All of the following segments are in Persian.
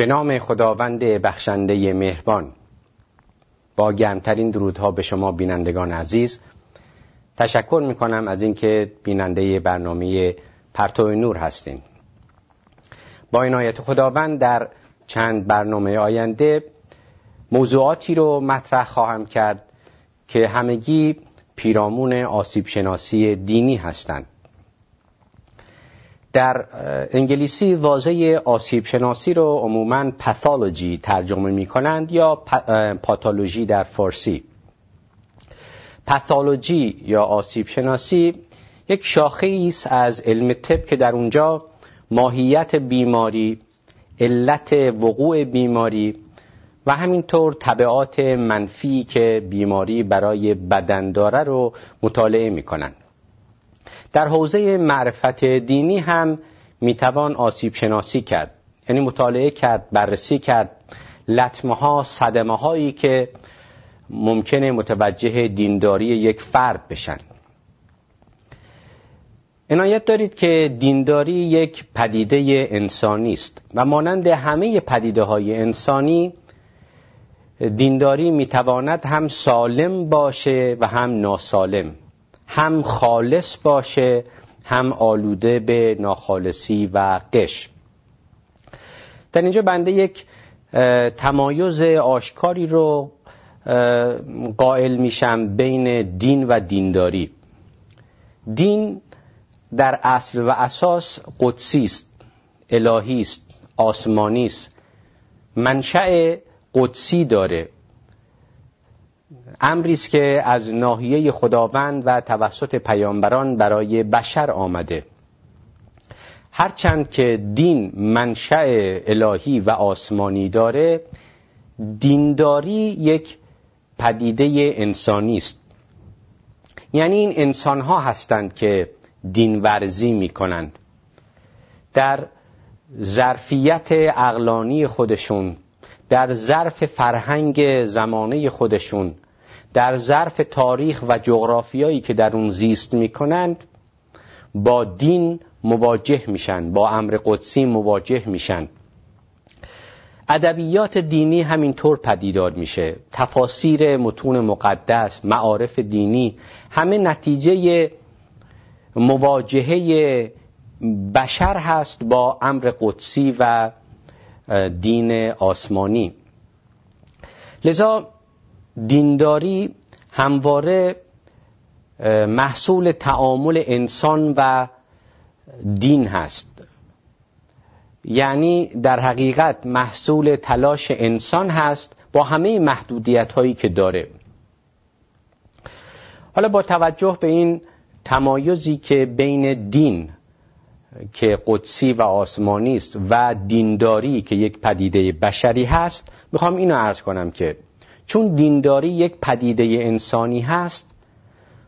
به نام خداوند بخشنده مهربان. با گرمترین درودها به شما بینندگان عزیز تشکر می کنم از اینکه بیننده برنامه پرتو نور هستین. با عنایت خداوند در چند برنامه آینده موضوعاتی رو مطرح خواهم کرد که همگی پیرامون آسیب شناسی دینی هستند. در انگلیسی واژه آسیب شناسی رو عموما پاتولوژی ترجمه می کنند یا پاتولوژی در فارسی پاتولوژی یا آسیب شناسی یک شاخه است از علم طب که در اونجا ماهیت بیماری علت وقوع بیماری و همینطور طبعات منفی که بیماری برای بدن داره رو مطالعه می کنند. در حوزه معرفت دینی هم می‌توان آسیب شناسی کرد. یعنی مطالعه کرد بررسی کرد. لطمه ها صدمه هایی که ممکنه متوجه دینداری یک فرد بشن. عنایت دارید که دینداری یک پدیده انسانی است و مانند همه پدیده های انسانی دینداری می‌تواند هم سالم باشه و هم ناسالم. هم خالص باشه هم آلوده به ناخالصی و قش. در اینجا بنده یک تمایز آشکاری رو قائل میشم بین دین و دینداری. دین در اصل و اساس قدسی است الهی است آسمانی است. منشأ قدسی داره. امری است که از ناحیه خداوند و توسط پیامبران برای بشر آمده. هرچند که دین منشأ الهی و آسمانی داره دینداری یک پدیده انسانی است. یعنی این انسان ها هستند که دین ورزی می کنند در ظرفیت اقلانی خودشون در ظرف فرهنگ زمانه خودشون در ظرف تاریخ و جغرافیایی که در اون زیست می‌کنند با دین مواجه میشن با امر قدسی مواجه میشن. ادبیات دینی همینطور پدیدار میشه. تفاسیر متون مقدس معارف دینی همه نتیجه مواجهه بشر هست با امر قدسی و دین آسمانی. لذا دینداری همواره محصول تعامل انسان و دین هست. یعنی در حقیقت محصول تلاش انسان هست با همه محدودیت هایی که داره. حالا با توجه به این تمایزی که بین دین که قدسی و آسمانی است و دینداری که یک پدیده بشری هست می‌خوام اینو عرض کنم که چون دینداری یک پدیده انسانی هست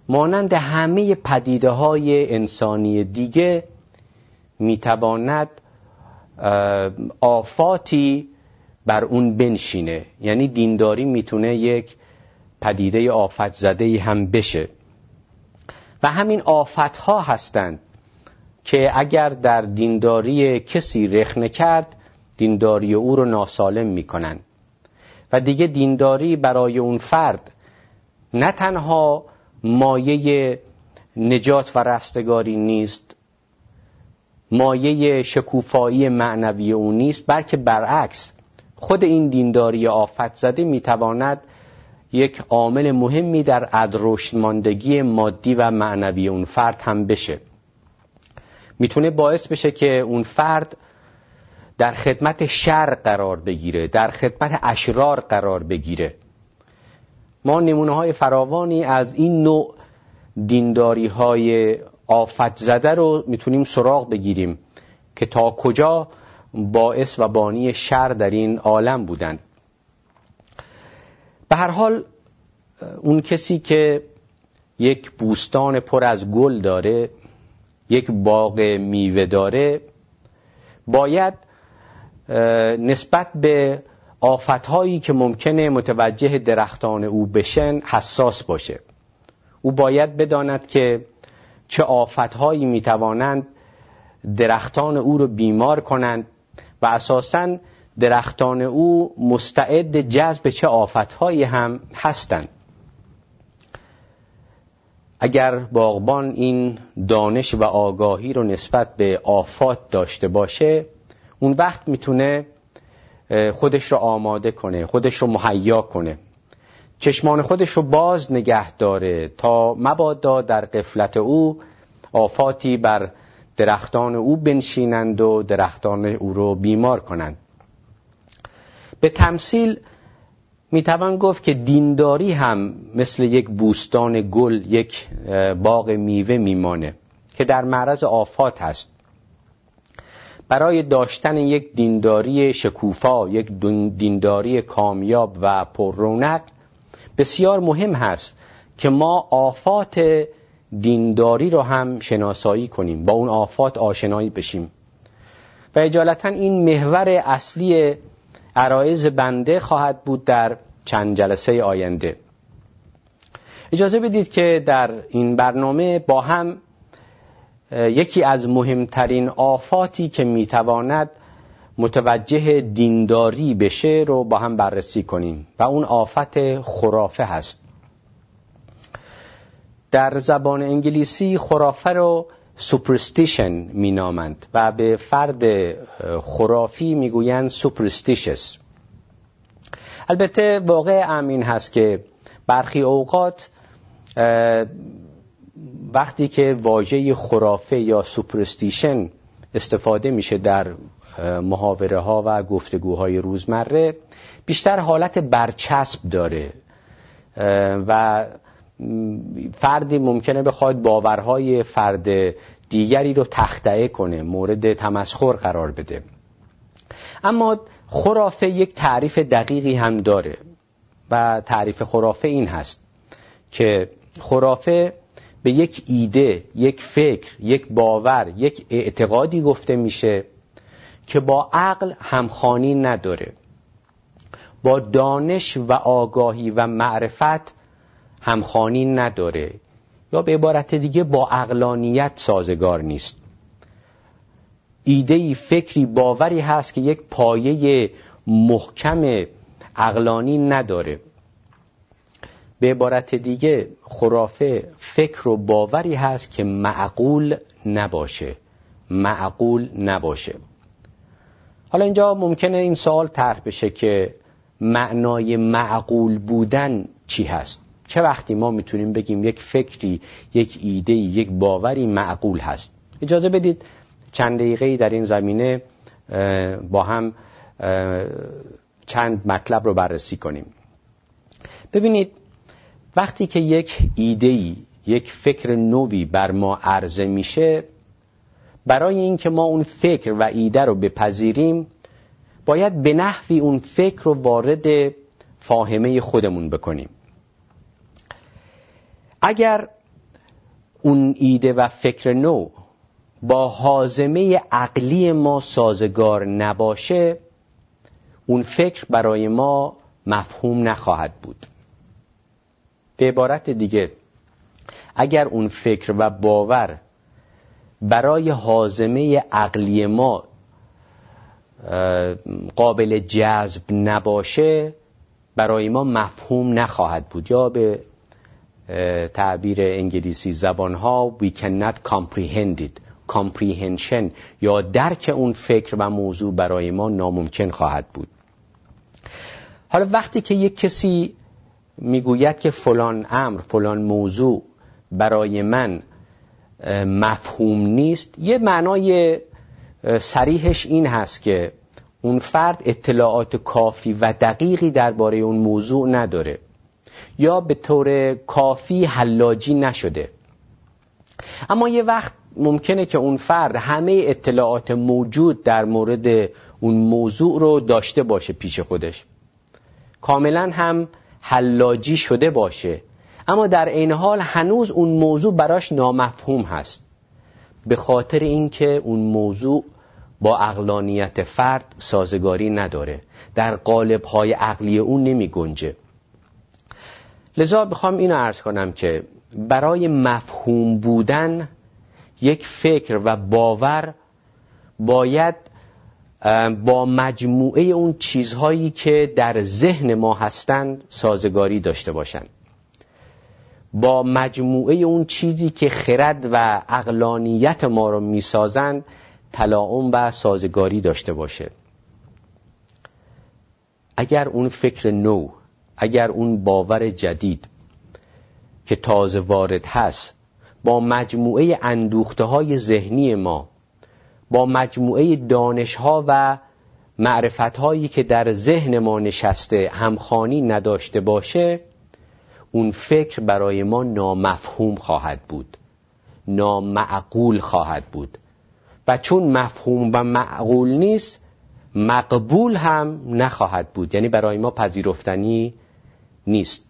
مانند همه پدیده های انسانی دیگه می‌تواند آفاتی بر اون بنشینه. یعنی دینداری می‌تونه یک پدیده آفت زده هم بشه. و همین آفت ها هستند که اگر در دینداری کسی رخنه کرد دینداری او رو ناسالم می‌کنند و دیگه دینداری برای اون فرد نه تنها مایه نجات و رستگاری نیست مایه شکوفایی معنوی او نیست بلکه برعکس خود این دینداری آفت زده می‌تواند یک عامل مهمی در ادرشت ماندگی مادی و معنوی اون فرد هم بشه. می‌تونه باعث بشه که اون فرد در خدمت شر قرار بگیره در خدمت اشرار قرار بگیره. ما نمونه های فراوانی از این نوع دینداری های آفت زده رو می‌تونیم سراغ بگیریم که تا کجا باعث و بانی شر در این عالم بودند. به هر حال اون کسی که یک بوستان پر از گل داره یک باغ میوه داره باید نسبت به آفتهایی که ممکنه متوجه درختان او بشن حساس باشه. او باید بداند که چه آفتهایی می‌توانند درختان او رو بیمار کنند و اساسا درختان او مستعد جذب چه آفتهایی هم هستند. اگر باغبان این دانش و آگاهی رو نسبت به آفات داشته باشه اون وقت می‌تونه خودش رو آماده کنه خودش رو مهیا کنه. چشمان خودش رو باز نگه داره تا مبادا در قفلت او آفاتی بر درختان او بنشینند و درختان او رو بیمار کنند. به تمثیل می‌توان گفت که دینداری هم مثل یک بوستان گل یک باغ میوه میمانه که در معرض آفات هست. برای داشتن یک دینداری شکوفا یک دینداری کامیاب و پررونق بسیار مهم هست که ما آفات دینداری رو هم شناسایی کنیم با اون آفات آشنایی بشیم. و اجالتا این محور اصلی عرایز بنده خواهد بود در چند جلسه آینده. اجازه بدید که در این برنامه با هم یکی از مهمترین آفاتی که می‌تواند متوجه دینداری بشه رو با هم بررسی کنیم و اون آفت خرافه هست. در زبان انگلیسی خرافه رو superstition مینامند و به فرد خرافی می‌گویند superstitious البته واقع امر این هست که برخی اوقات وقتی که واژه خرافه یا superstition استفاده میشه در محاوره ها و گفتگوهای روزمره بیشتر حالت برچسب داره. و فردی ممکنه بخواد باورهای فرد دیگری رو تخته کنه مورد تمسخر قرار بده. اما خرافه یک تعریف دقیقی هم داره و تعریف خرافه این هست که خرافه به یک ایده، یک فکر، یک باور، یک اعتقادی گفته میشه که با عقل همخانی نداره. با دانش و آگاهی و معرفت همخانی نداره. یا به عبارت دیگه با اقلانیت سازگار نیست. ایده فکری باوری هست که یک پایه محکم اقلانی نداره. به عبارت دیگه خرافه فکر و باوری هست که معقول نباشه. معقول نباشه. حالا اینجا ممکنه این سوال طرح بشه که معنای معقول بودن چی هست؟ چه وقتی ما می‌تونیم بگیم یک فکری یک ایده یک باوری معقول هست؟ اجازه بدید چند دقیقه در این زمینه با هم چند مطلب رو بررسی کنیم. ببینید وقتی که یک ایده یک فکر نوی بر ما عرضه میشه برای اینکه ما اون فکر و ایده رو بپذیریم باید به نحوی اون فکر رو وارد فاهمه خودمون بکنیم. اگر اون ایده و فکر نو با حازمه عقلی ما سازگار نباشه اون فکر برای ما مفهوم نخواهد بود. به عبارت دیگه اگر اون فکر و باور برای حازمه عقلی ما قابل جذب نباشه برای ما مفهوم نخواهد بود. یا به تعبیر انگلیسی زبان ها we cannot comprehend it. Comprehension یا درک اون فکر و موضوع برای ما ناممکن خواهد بود. حالا وقتی که یک کسی می‌گوید که فلان امر فلان موضوع برای من مفهوم نیست یه معنای سریحش این هست که اون فرد اطلاعات کافی و دقیقی درباره اون موضوع نداره. یا به طور کافی حلاجی نشده. اما یه وقت ممکنه که اون فرد همه اطلاعات موجود در مورد اون موضوع رو داشته باشه پیش خودش. کاملا هم حلاجی شده باشه. اما در این حال هنوز اون موضوع براش نامفهوم هست. به خاطر اینکه اون موضوع با اقلانیت فرد سازگاری نداره. در قالب های عقلی اون نمی گنجه لذا بخوام اینو عرض کنم که برای مفهوم بودن یک فکر و باور باید با مجموعه اون چیزهایی که در ذهن ما هستند سازگاری داشته باشند با مجموعه اون چیزی که خرد و اقلانیت ما رو می‌سازند تلاعم و سازگاری داشته باشه. اگر اون فکر نو اگر اون باور جدید که تازه وارد هست با مجموعه اندوخته های ذهنی ما با مجموعه دانش ها و معرفت هایی که در ذهن ما نشسته همخانی نداشته باشه اون فکر برای ما نامفهوم خواهد بود نامعقول خواهد بود. و چون مفهوم و معقول نیست مقبول هم نخواهد بود. یعنی برای ما پذیرفتنی نیست.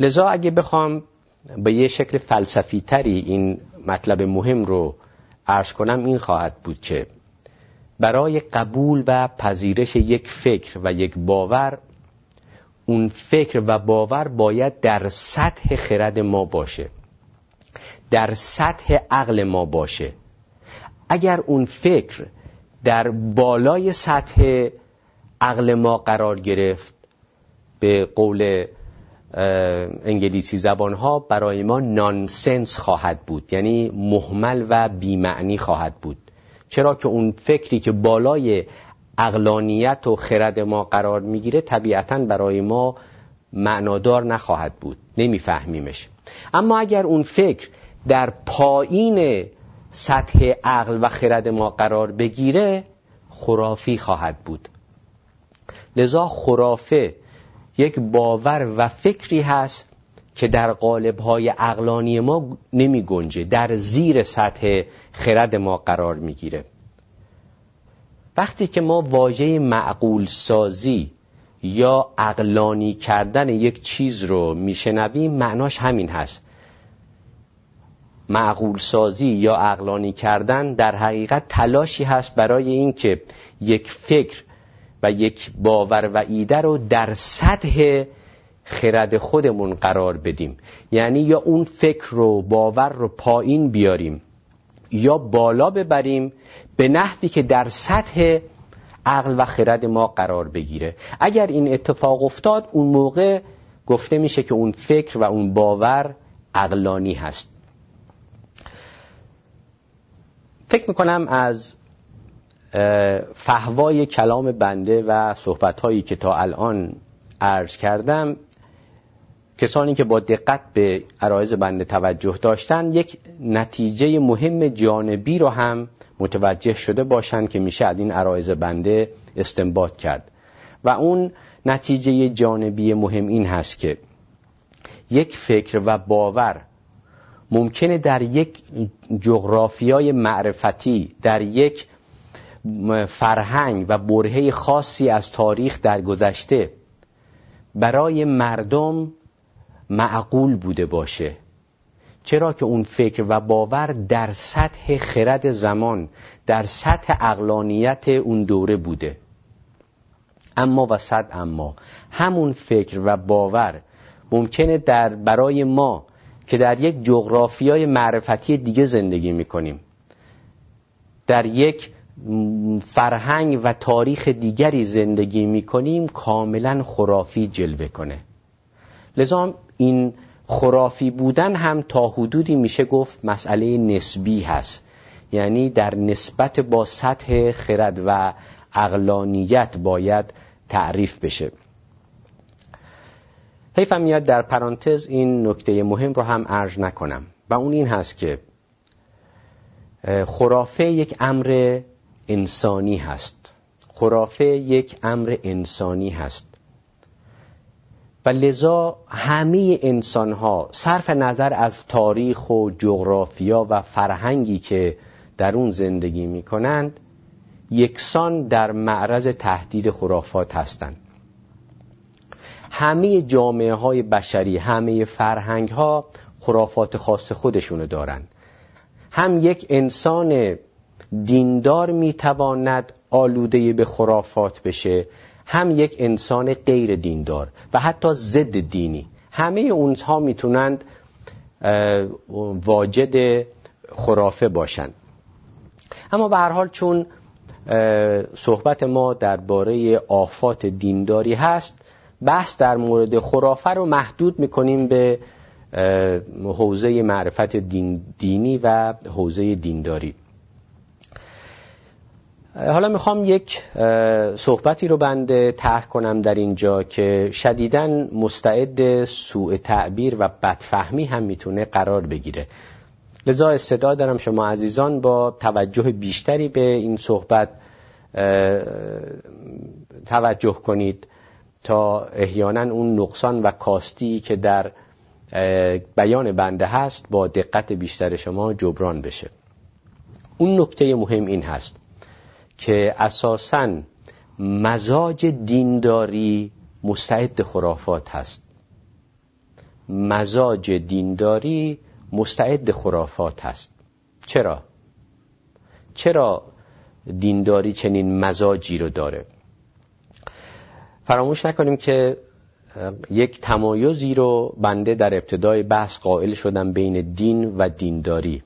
لذا اگه بخوام به یه شکل فلسفی تری این مطلب مهم رو عرض کنم این خواهد بود که برای قبول و پذیرش یک فکر و یک باور اون فکر و باور باید در سطح خرد ما باشه در سطح عقل ما باشه. اگر اون فکر در بالای سطح عقل ما قرار گرفت به قول انگلیسی زبان ها برای ما نانسنس خواهد بود یعنی محمل و بیمعنی خواهد بود. چرا که اون فکری که بالای اقلانیت و خرد ما قرار می‌گیره طبیعتا برای ما معنادار نخواهد بود نمیفهمیمش. اما اگر اون فکر در پایین سطح عقل و خرد ما قرار بگیره خرافی خواهد بود. لذا خرافه یک باور و فکری هست که در قالب‌های اقلانی ما نمی گنجه در زیر سطح خرد ما قرار می‌گیره وقتی که ما واژه معقول سازی یا اقلانی کردن یک چیز رو میشنویم معناش همین هست. معقول سازی یا اقلانی کردن در حقیقت تلاشی هست برای اینکه یک فکر و یک باور و ایده رو در سطح خرد خودمون قرار بدیم. یعنی یا اون فکر رو باور رو پایین بیاریم یا بالا ببریم به نحوی که در سطح عقل و خرد ما قرار بگیره. اگر این اتفاق افتاد اون موقع گفته میشه که اون فکر و اون باور عقلانی هست. فکر می‌کنم از فهوای کلام بنده و صحبتهایی که تا الان عرض کردم کسانی که با دقت به عرایز بنده توجه داشتن یک نتیجه مهم جانبی رو هم متوجه شده باشند که میشه از این عرایز بنده استنباط کرد. و اون نتیجه جانبی مهم این هست که یک فکر و باور ممکنه در یک جغرافیای معرفتی در یک فرهنگ و برهه خاصی از تاریخ در گذشته برای مردم معقول بوده باشه. چرا که اون فکر و باور در سطح خرد زمان در سطح اقلانیت اون دوره بوده. اما و صد اما همون فکر و باور ممکنه در برای ما که در یک جغرافیای معرفتی دیگه زندگی می‌کنیم. در یک فرهنگ و تاریخ دیگری زندگی می‌کنیم کاملا خرافی جلوه کنه. لذا این خرافی بودن هم تا حدودی میشه گفت مسئله نسبی هست. یعنی در نسبت با سطح خرد و اقلانیت باید تعریف بشه. حیفم میاد در پرانتز این نکته مهم رو هم ارج نکنم. و اون این هست که خرافه یک امر انسانی هست. خرافه یک امر انسانی هست. و لذا همه انسان ها صرف نظر از تاریخ و جغرافیا و فرهنگی که در اون زندگی می کنند یکسان در معرض تهدید خرافات هستند. همه جامعه های بشری همه فرهنگ ها خرافات خاص خودشونو دارند. هم یک انسان دیندار می‌تواند آلوده به خرافات بشه. هم یک انسان غیر دیندار و حتی ضد دینی. همه اونها می‌تونند واجد خرافه باشند. اما به هر حال چون صحبت ما درباره آفات دینداری هست بحث در مورد خرافه رو محدود می‌کنیم به حوزه معرفت دین دینی و حوزه دینداری. حالا می‌خوام یک صحبتی رو بنده طرح کنم در اینجا که شدیدا مستعد سوء تعبیر و بدفهمی هم می‌تونه قرار بگیره. لذا استعداد دارم شما عزیزان با توجه بیشتری به این صحبت توجه کنید تا احیانا اون نقصان و کاستی که در بیان بنده هست با دقت بیشتر شما جبران بشه. اون نکته مهم این هست. که اساسا مزاج دینداری مستعد خرافات هست. مزاج دینداری مستعد خرافات هست. چرا؟ چرا دینداری چنین مزاجی رو داره؟ فراموش نکنیم که یک تمایزی رو بنده در ابتدای بحث قائل شدم بین دین و دینداری.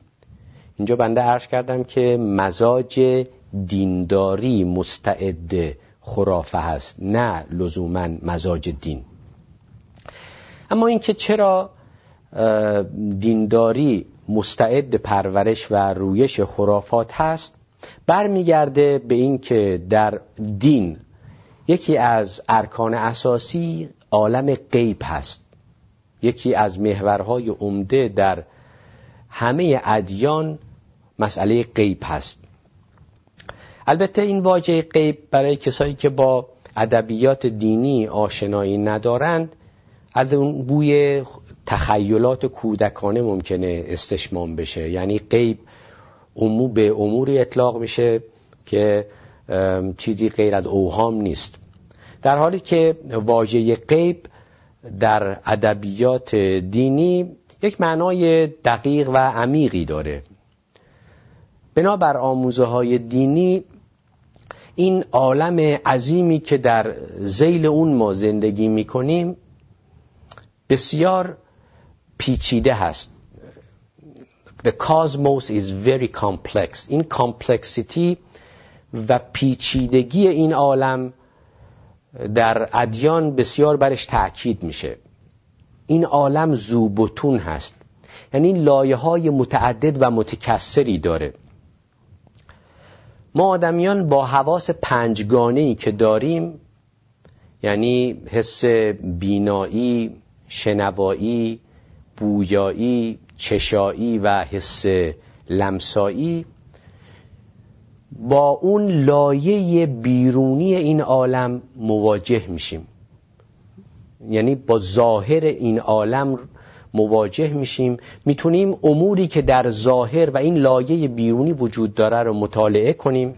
اینجا بنده عرض کردم که مزاج دینداری مستعد خرافه هست نه لزوما مزاج دین. اما اینکه چرا دینداری مستعد پرورش و رویش خرافات هست برمیگرده به اینکه در دین یکی از ارکان اساسی عالم غیب هست. یکی از محورهای عمده در همه ادیان مسئله غیب هست. البته این واژه غیب برای کسایی که با ادبیات دینی آشنایی ندارند از اون بوی تخیلات کودکانه ممکنه استشمام بشه. یعنی غیب امو به اموری اطلاق میشه که چیزی غیر از اوهام نیست. در حالی که واژه غیب در ادبیات دینی یک معنای دقیق و عمیقی داره. بنابر آموزه های دینی این عالم عظیمی که در زیل اون ما زندگی می‌کنیم بسیار پیچیده هست. The cosmos is very complex. این کامپلکسیتی و پیچیدگی این عالم در ادیان بسیار برش تأکید میشه. این عالم زوبتون هست. یعنی لایه های متعدد و متکسری داره. ما آدمیان با حواس پنجگانه ای که داریم یعنی حس بینایی، شنوایی، بویایی، چشایی و حس لمسایی با اون لایه بیرونی این عالم مواجه میشیم. یعنی با ظاهر این عالم مواجه میشیم می‌تونیم اموری که در ظاهر و این لایه بیرونی وجود داره رو مطالعه کنیم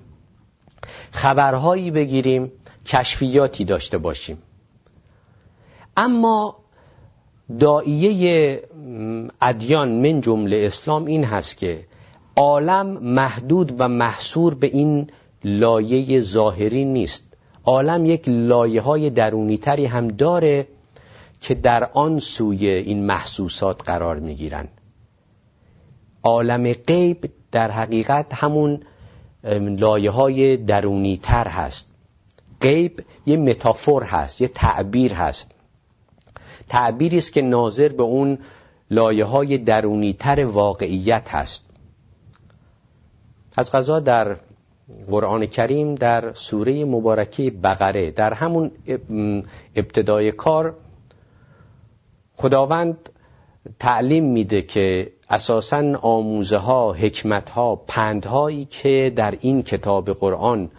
خبرهایی بگیریم کشفیاتی داشته باشیم. اما دائیه ادیان من جمله اسلام این هست که عالم محدود و محصور به این لایه ظاهری نیست. عالم یک لایه های درونی تری هم داره که در آن سوی این محسوسات قرار می گیرن. عالم غیب در حقیقت همون لایه های درونی تر هست. غیب یه متافور هست یه تعبیر هست. تعبیری است که ناظر به اون لایه های درونی تر واقعیت هست. از غذا در قرآن کریم در سوره مبارکه بقره در همون ابتدای کار خداوند تعلیم میده که اساسا آموزه ها حکمت ها پند هایی که در این کتاب قرآن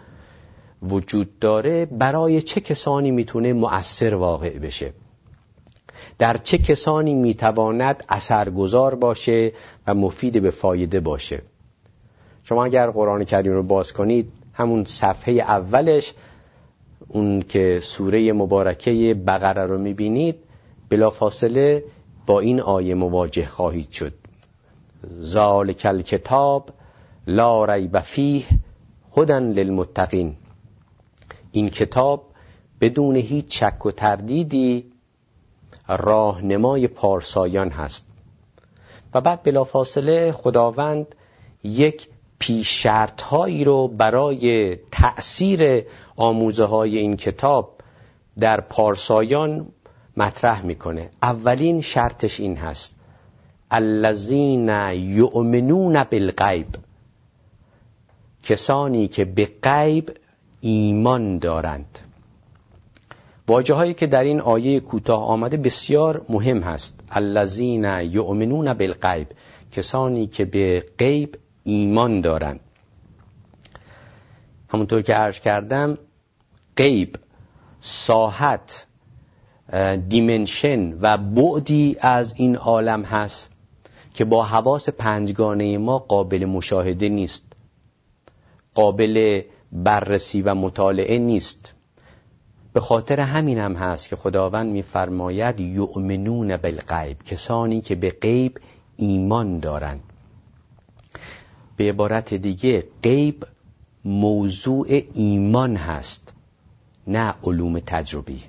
وجود داره برای چه کسانی می‌تونه مؤثر واقع بشه؟ در چه کسانی می‌تواند اثرگذار باشه و مفید به فایده باشه؟ شما اگر قرآن کریم رو باز کنید همون صفحه اولش اون که سوره مبارکه بقره رو می‌بینید بلافاصله با این آیه مواجه خواهید شد. ذالک الکتاب لا ریب فیه هدن للمتقین. این کتاب بدون هیچ شک و تردیدی راهنمای پارسایان هست. و بعد بلافاصله خداوند یک پیش شرط هایی رو برای تأثیر آموزه های این کتاب در پارسایان مطرح می‌کنه. اولین شرطش این هست. الذین یؤمنون بالغیب. کسانی که به غیب ایمان دارند. واجه هایی که در این آیه کوتاه آمده بسیار مهم هست. الذین یؤمنون بالغیب. کسانی که به غیب ایمان دارند. همونطور که عرض کردم غیب ساحت دیمنشن و بعدی از این عالم هست که با حواس پنجگانه ما قابل مشاهده نیست قابل بررسی و مطالعه نیست. به خاطر همین هم هست که خداوند میفرماید یؤمنون بالغیب کسانی که به غیب ایمان دارند. به عبارت دیگه غیب موضوع ایمان هست نه علوم تجربی.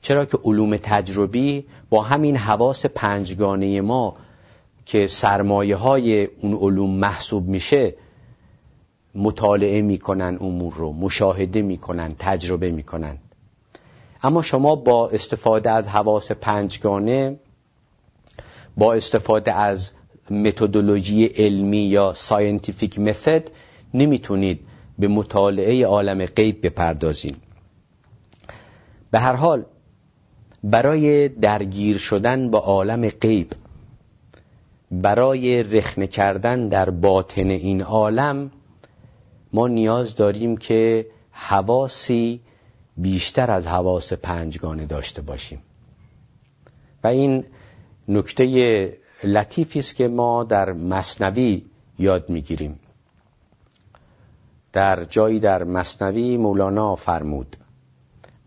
چرا که علوم تجربی با همین حواس پنجگانه ما که سرمایه های اون علوم محسوب میشه مطالعه می‌کنن امور رو مشاهده می‌کنن تجربه می‌کنن. اما شما با استفاده از حواس پنجگانه با استفاده از متدولوژی علمی یا ساینتیفیک متد نمی‌تونید به مطالعه عالم غیب بپردازید به هر حال برای درگیر شدن با عالم غیب برای رخنه کردن در باطن این عالم ما نیاز داریم که حواسی بیشتر از حواس پنجگانه داشته باشیم. و این نکته لطیفی است که ما در مصنوی یاد می‌گیریم. در جایی در مصنوی مولانا فرمود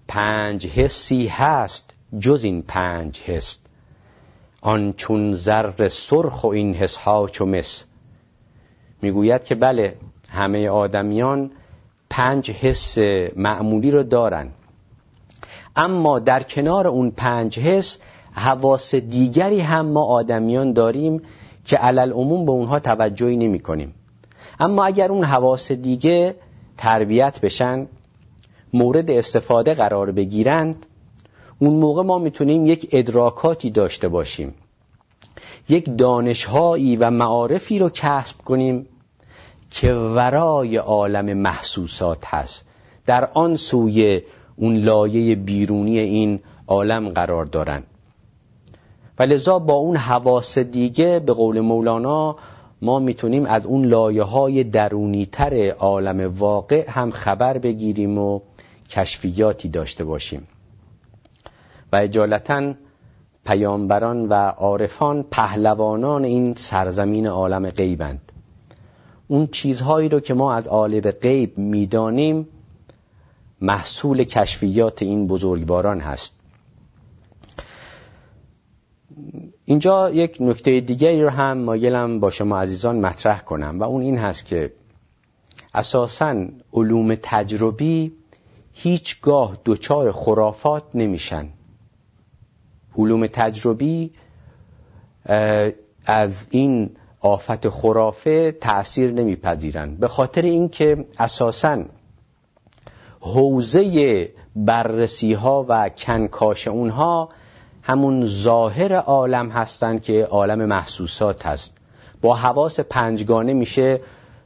پنج حسی هست جز این پنج حس. آن چون زر سرخ و این حسها چو مس. می‌گوید که بله همه آدمیان پنج حس معمولی رو دارن. اما در کنار اون پنج حس حواس دیگری هم ما آدمیان داریم که علل عموم به اونها توجهی نمی کنیم. اما اگر اون حواس دیگه تربیت بشن مورد استفاده قرار بگیرند اون موقع ما می‌تونیم یک ادراکاتی داشته باشیم. یک دانشهایی و معارفی رو کسب کنیم که ورای عالم محسوسات هست. در آن سوی اون لایه بیرونی این عالم قرار دارند و لذا با اون حواس دیگه به قول مولانا ما می‌تونیم از اون لایه های درونی تر عالم واقع هم خبر بگیریم و کشفیاتی داشته باشیم. و اجالتا پیامبران و عارفان پهلوانان این سرزمین عالم غیبند. اون چیزهایی رو که ما از عالم غیب می‌دانیم محصول کشفیات این بزرگواران هست. اینجا یک نکته دیگری رو هم مایلم با شما عزیزان مطرح کنم و اون این هست که اساسا علوم تجربی هیچگاه دچار خرافات نمیشن. علوم تجربی از این آفت خرافه تأثیر نمیپذیرند به خاطر اینکه اساسا حوزه بررسی ها و کنکاش اونها همون ظاهر عالم هستند که عالم محسوسات هست. با حواس پنجگانه میشه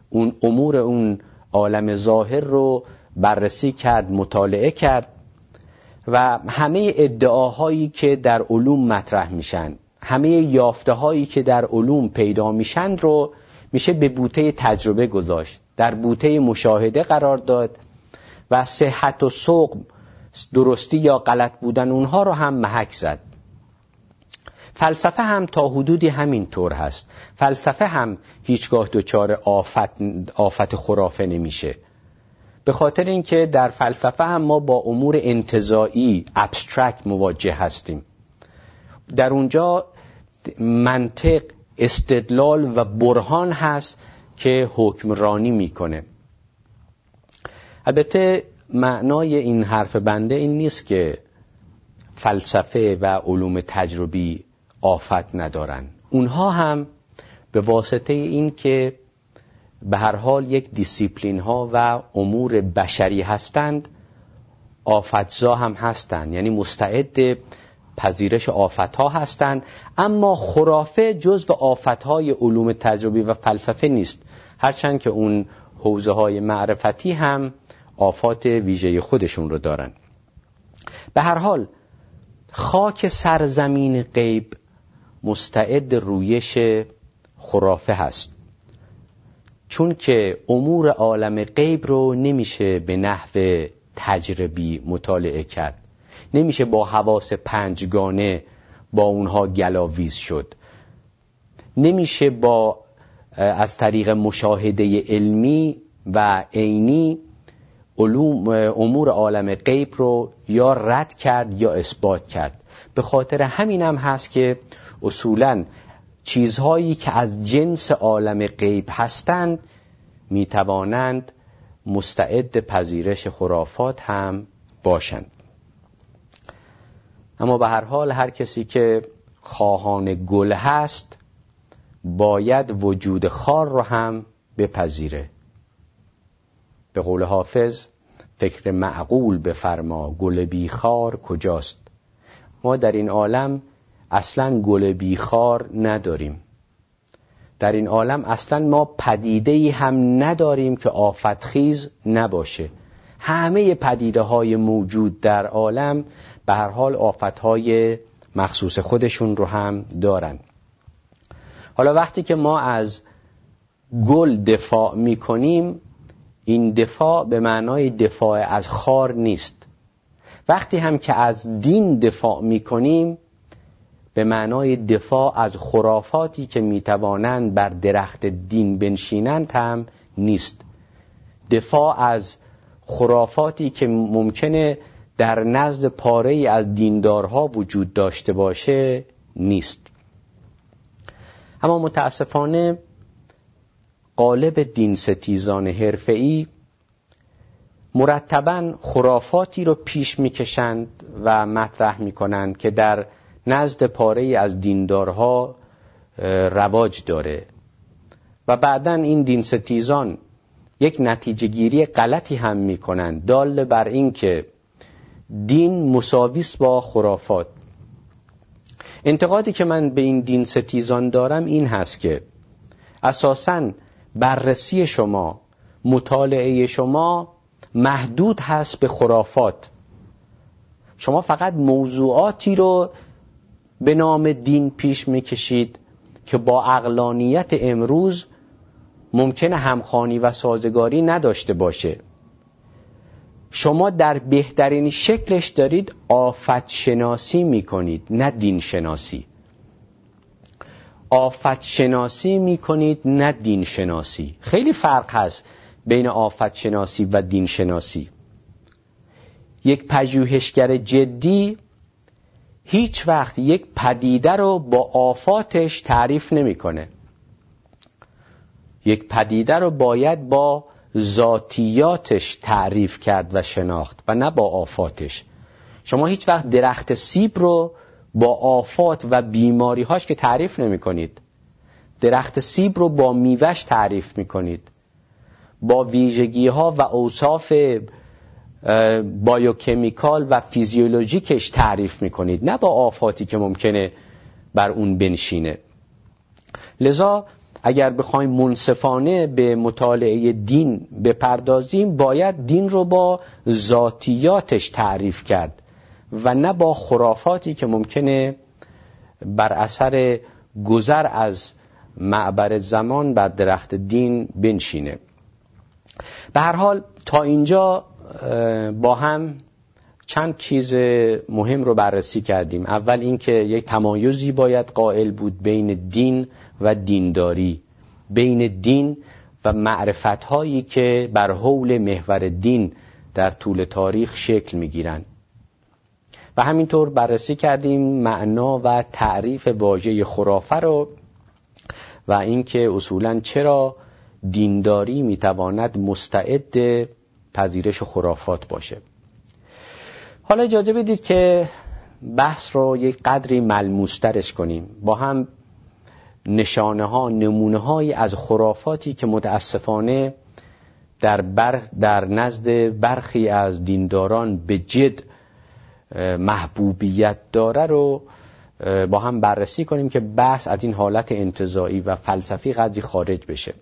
اون امور اون عالم ظاهر رو بررسی کرد مطالعه کرد. و همه ادعاهایی که در علوم مطرح میشن همه یافته هایی که در علوم پیدا میشن رو میشه به بوته تجربه گذاشت در بوته مشاهده قرار داد و صحت و سقم درستی یا غلط بودن اونها رو هم محک زد. فلسفه هم تا حدودی همین طور هست. فلسفه هم هیچگاه دچار آفت, آفت خرافه نمیشه. به خاطر اینکه در فلسفه هم ما با امور انتظایی ابسترکت مواجه هستیم. در اونجا منطق استدلال و برهان هست که حکمرانی می‌کنه. البته معنای این حرف بنده این نیست که فلسفه و علوم تجربی آفت ندارن. اونها هم به واسطه این که به هر حال یک دیسیپلین ها و امور بشری هستند آفتزا هم هستند. یعنی مستعد پذیرش آفت ها هستند. اما خرافه جزو آفت های علوم تجربی و فلسفه نیست. هرچند که اون حوزه های معرفتی هم آفات ویژه خودشون رو دارن. به هر حال خاک سرزمین غیب مستعد رویش خرافه هست. چون که امور عالم غیب رو نمیشه به نحو تجربی مطالعه کرد. نمیشه با حواس پنجگانه با اونها گلاویز شد. نمیشه با از طریق مشاهده علمی و عینی علوم امور عالم غیب رو یا رد کرد یا اثبات کرد. به خاطر همین هم هست که اصولا چیزهایی که از جنس عالم غیب هستند می‌توانند مستعد پذیرش خرافات هم باشند. اما به هر حال هر کسی که خواهان گل هست باید وجود خار رو هم بپذیره. به قول حافظ فکر معقول بفرما گل بیخار کجاست؟ ما در این عالم اصلا گل بیخار نداریم. در این عالم اصلا ما پدیده ای هم نداریم که آفتخیز نباشه. همه پدیده های موجود در عالم به هر حال آفت های مخصوص خودشون رو هم دارن. حالا وقتی که ما از گل دفاع می کنیم این دفاع به معنای دفاع از خار نیست. وقتی هم که از دین دفاع می کنیم به معنای دفاع از خرافاتی که می‌توانند بر درخت دین بنشینند هم نیست. دفاع از خرافاتی که ممکنه در نزد پاره ای از دیندارها وجود داشته باشه نیست. اما متاسفانه قالب دین ستیزان حرفه‌ای مرتبا خرافاتی رو پیش می‌کشند و مطرح می‌کنند که در نزد پاره از دیندارها رواج داره. و بعدا این دین ستیزان یک نتیجه گیری غلطی هم می‌کنند دال بر این که دین مساویس با خرافات. انتقادی که من به این دین ستیزان دارم این هست که اساسا بررسی شما مطالعه شما محدود هست به خرافات. شما فقط موضوعاتی رو به نام دین پیش می‌کشید که با اقلانیت امروز ممکنه همخانی و سازگاری نداشته باشه. شما در بهترین شکلش دارید آفت شناسی می‌کنید نه دین شناسی آفت شناسی می‌کنید نه دین شناسی خیلی فرق هست بین آفت شناسی و دین شناسی یک پژوهشگر جدی هیچ وقت یک پدیده رو با آفاتش تعریف نمی‌کنه. یک پدیده رو باید با ذاتیاتش تعریف کرد و شناخت و نه با آفاتش. شما هیچ وقت درخت سیب رو با آفات و بیماریهاش که تعریف نمی کنید درخت سیب رو با میوش تعریف می کنید با ویژگی ها و اوصاف بایوکمیکال و فیزیولوژیکش تعریف می‌کنید. نه با آفاتی که ممکنه بر اون بنشینه. لذا اگر بخوایم منصفانه به مطالعه دین بپردازیم باید دین رو با ذاتیاتش تعریف کرد و نه با خرافاتی که ممکنه بر اثر گذر از معبر زمان بر درخت دین بنشینه. به هر حال تا اینجا با هم چند چیز مهم رو بررسی کردیم اول اینکه یک تمایزی باید قائل بود بین دین و دینداری بین دین و معرفت هایی که بر حول محور دین در طول تاریخ شکل می گیرن. و همینطور بررسی کردیم معنا و تعریف واژه خرافه رو و اینکه اصولا چرا دینداری می‌تواند مستعد پذیرش خرافات باشه. حالا اجازه بدید که بحث رو یک قدری ملموسترش کنیم. با هم نشانه ها نمونه های از خرافاتی که متاسفانه در, بر در نزد برخی از دینداران به جد محبوبیت داره رو با هم بررسی کنیم که بحث از این حالت انتظایی و فلسفی قدری خارج بشه.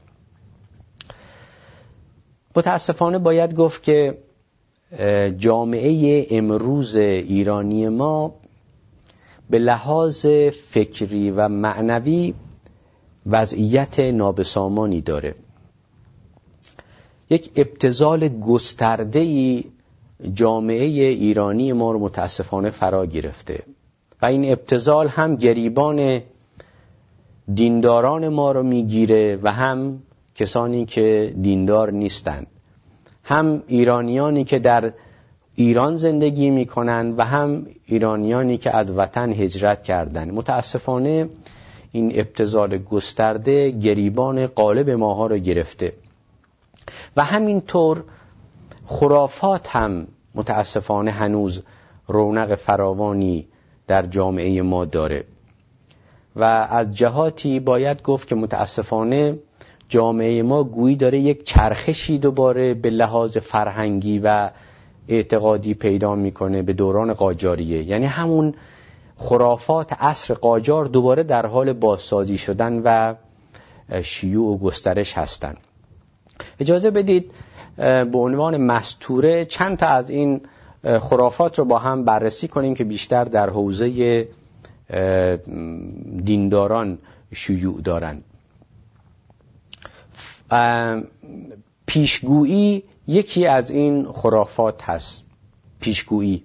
متاسفانه باید گفت که جامعه امروز ایرانی ما به لحاظ فکری و معنوی وضعیت نابسامانی داره. یک ابتزال گسترده ای جامعه ایرانی ما رو متاسفانه فرا گرفته و این ابتزال هم گریبان دینداران ما رو می‌گیره و هم کسانی که دیندار نیستند. هم ایرانیانی که در ایران زندگی می‌کنند و هم ایرانیانی که از وطن هجرت کردند. متاسفانه این ابتزال گسترده گریبان قالب ماها رو گرفته. و همینطور خرافات هم متاسفانه هنوز رونق فراوانی در جامعه ما داره. و از جهاتی باید گفت که متاسفانه جامعه ما گویی داره یک چرخشی دوباره به لحاظ فرهنگی و اعتقادی پیدا می‌کنه به دوران قاجاریه. یعنی همون خرافات عصر قاجار دوباره در حال بازسازی شدن و شیوع و گسترش هستند اجازه بدید به عنوان مستوره چند تا از این خرافات رو با هم بررسی کنیم که بیشتر در حوزه دینداران شیوع دارند. پیشگویی یکی از این خرافات هست. پیشگویی.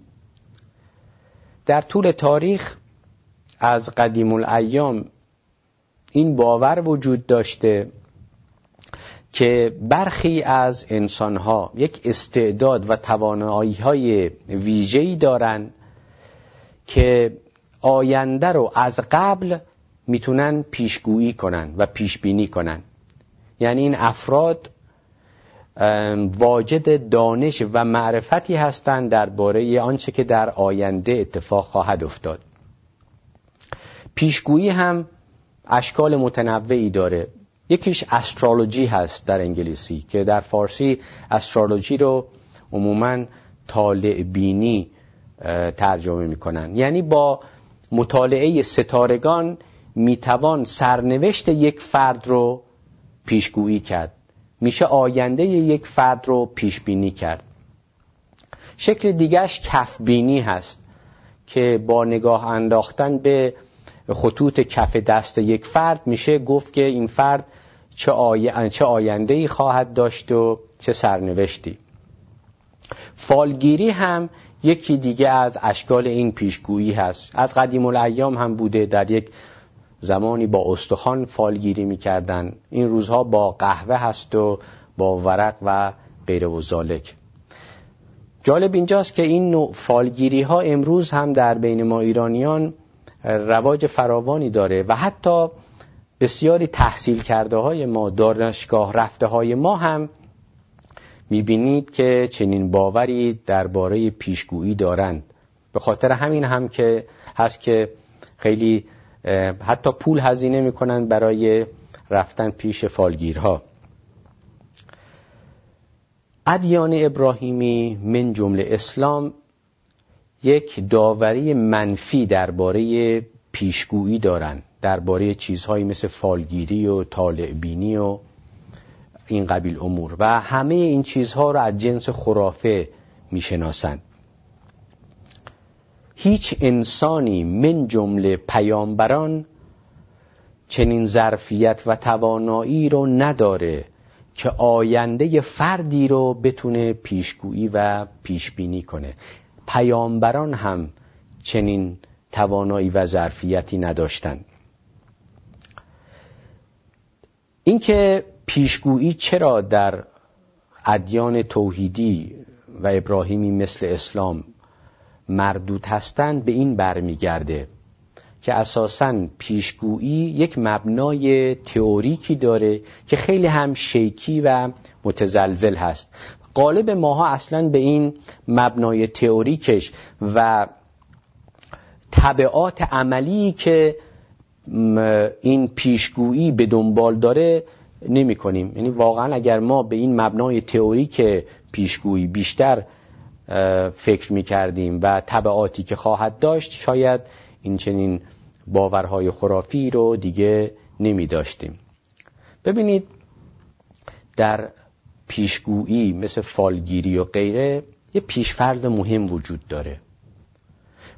در طول تاریخ از قدیم الایام این باور وجود داشته که برخی از انسانها یک استعداد و توانایی های ویژه‌ای دارند که آینده رو از قبل می‌تونن پیشگویی کنن و پیشبینی کنن. یعنی این افراد واجد دانش و معرفتی هستند درباره آنچه که در آینده اتفاق خواهد افتاد. پیشگویی هم اشکال متنوعی داره. یکیش استرولوژی هست در انگلیسی که در فارسی استرولوژی رو عموما طالع بینی ترجمه می‌کنن. یعنی با مطالعه ستارگان می‌توان سرنوشت یک فرد رو پیشگویی کرد. میشه آینده یک فرد رو پیش بینی کرد. شکل دیگرش کفبینی هست که با نگاه انداختن به خطوط کف دست یک فرد میشه گفت که این فرد چه, آی... چه آینده ای خواهد داشت و چه سرنوشتی. فالگیری هم یکی دیگه از اشکال این پیشگویی هست. از قدیم الایام هم بوده در یک زمانی با استخوان فالگیری می‌کردن. این روزها با قهوه هست و با ورق و غیر و زالک. جالب اینجاست که این نوع فالگیری ها امروز هم در بین ما ایرانیان رواج فراوانی داره و حتی بسیاری تحصیل کرده های ما دانشگاه رفته های ما هم می‌بینید که چنین باوری درباره پیشگویی دارند. به خاطر همین هم که هست که خیلی حتی پول هزینه می‌کنند برای رفتن پیش فالگیرها. ادیان ابراهیمی من جمله اسلام یک داوری منفی درباره پیشگویی دارند درباره چیزهایی مثل فالگیری و طالعبینی و این قبیل امور و همه این چیزها را از جنس خرافه می‌شناسند. هیچ انسانی من جمله پیامبران چنین ظرفیت و توانایی رو نداره که آینده فردی رو بتونه پیشگویی و پیشبینی کنه. پیامبران هم چنین توانایی و ظرفیتی نداشتند اینکه پیشگویی چرا در ادیان توحیدی و ابراهیمی مثل اسلام مردود هستند به این برمیگرده که اساسا پیشگویی یک مبنای تئوریکی داره که خیلی هم شیکی و متزلزل هست. قالب ماها اصلا به این مبنای تئوریکش و طبعات عملی که این پیشگویی به دنبال داره نمی کنیم یعنی واقعا اگر ما به این مبنای تئوریک پیشگویی بیشتر فکر می کردیم و طبعاتی که خواهد داشت شاید این چنین باورهای خرافی رو دیگه نمی داشتیم ببینید در پیشگویی مثل فالگیری و غیره یه پیشفرض مهم وجود داره.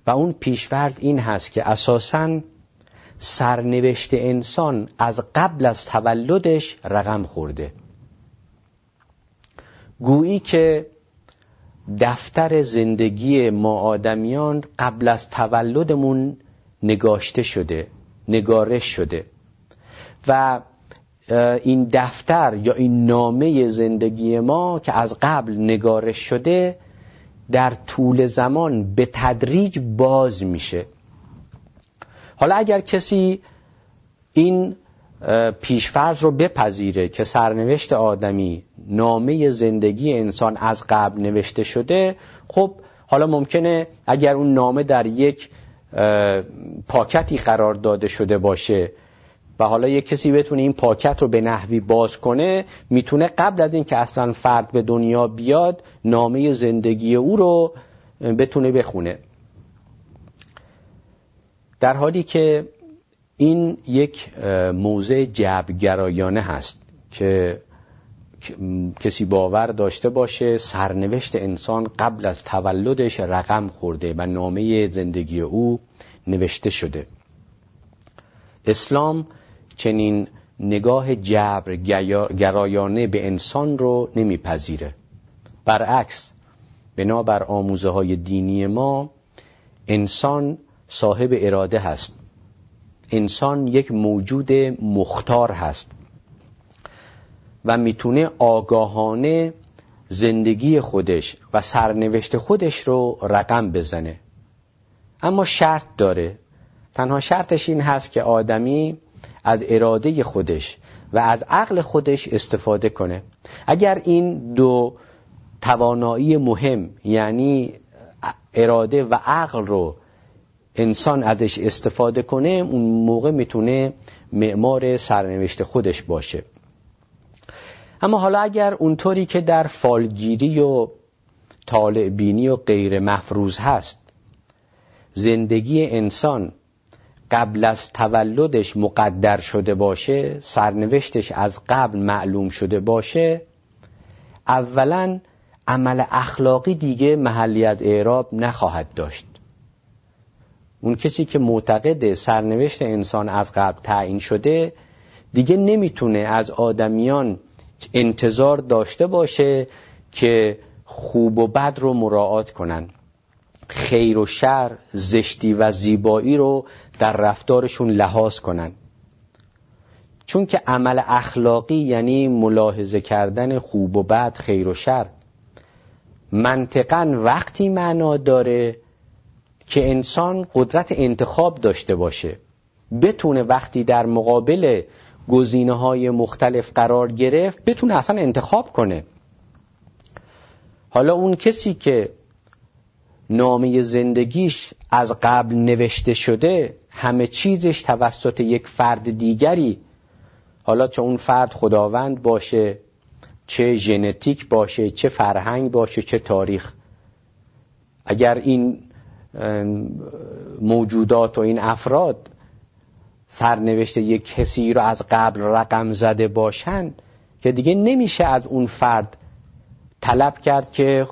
و اون پیشفرض این هست که اساساً سرنوشت انسان از قبل از تولدش رقم خورده. گویی که دفتر زندگی ما آدمیان قبل از تولدمون نگاشته شده نگارش شده. و این دفتر یا این نامه زندگی ما که از قبل نگارش شده در طول زمان به تدریج باز میشه. حالا اگر کسی این پیشفرض رو بپذیره که سرنوشت آدمی نامه زندگی انسان از قبل نوشته شده خب حالا ممکنه اگر اون نامه در یک پاکتی قرار داده شده باشه و حالا یک کسی بتونه این پاکت رو به نحوی باز کنه می‌تونه قبل از این که اصلا فرد به دنیا بیاد نامه زندگی او رو بتونه بخونه. در حالی که این یک موضع جبگرایانه هست که کسی باور داشته باشه سرنوشت انسان قبل از تولدش رقم خورده و نامه زندگی او نوشته شده. اسلام چنین نگاه جبر گرایانه به انسان رو نمیپذیره. برعکس بنابر آموزه های دینی ما انسان صاحب اراده هست. انسان یک موجود مختار هست و می‌تونه آگاهانه زندگی خودش و سرنوشت خودش رو رقم بزنه. اما شرط داره. تنها شرطش این هست که آدمی از اراده خودش و از عقل خودش استفاده کنه. اگر این دو توانایی مهم یعنی اراده و عقل رو انسان ازش استفاده کنه اون موقع می‌تونه معمار سرنوشت خودش باشه. اما حالا اگر اونطوری که در فالگیری و طالع بینی و غیر مفروض هست زندگی انسان قبل از تولدش مقدر شده باشه سرنوشتش از قبل معلوم شده باشه اولا عمل اخلاقی دیگه محلیت اعراب نخواهد داشت. اون کسی که معتقد سرنوشت انسان از قبل تعیین شده دیگه نمی‌تونه از آدمیان انتظار داشته باشه که خوب و بد رو مراعات کنن. خیر و شر زشتی و زیبایی رو در رفتارشون لحاظ کنن. چون که عمل اخلاقی یعنی ملاحظه کردن خوب و بد خیر و شر. منطقا وقتی معنا داره که انسان قدرت انتخاب داشته باشه بتونه وقتی در مقابل گزینه های مختلف قرار گرفت بتونه اصلا انتخاب کنه. حالا اون کسی که نامه زندگیش از قبل نوشته شده همه چیزش توسط یک فرد دیگری حالا چه اون فرد خداوند باشه چه ژنتیک باشه چه فرهنگ باشه چه تاریخ. اگر این موجودات و این افراد سرنوشت یک کسی رو از قبل رقم زده باشند که دیگه نمیشه از اون فرد طلب کرد که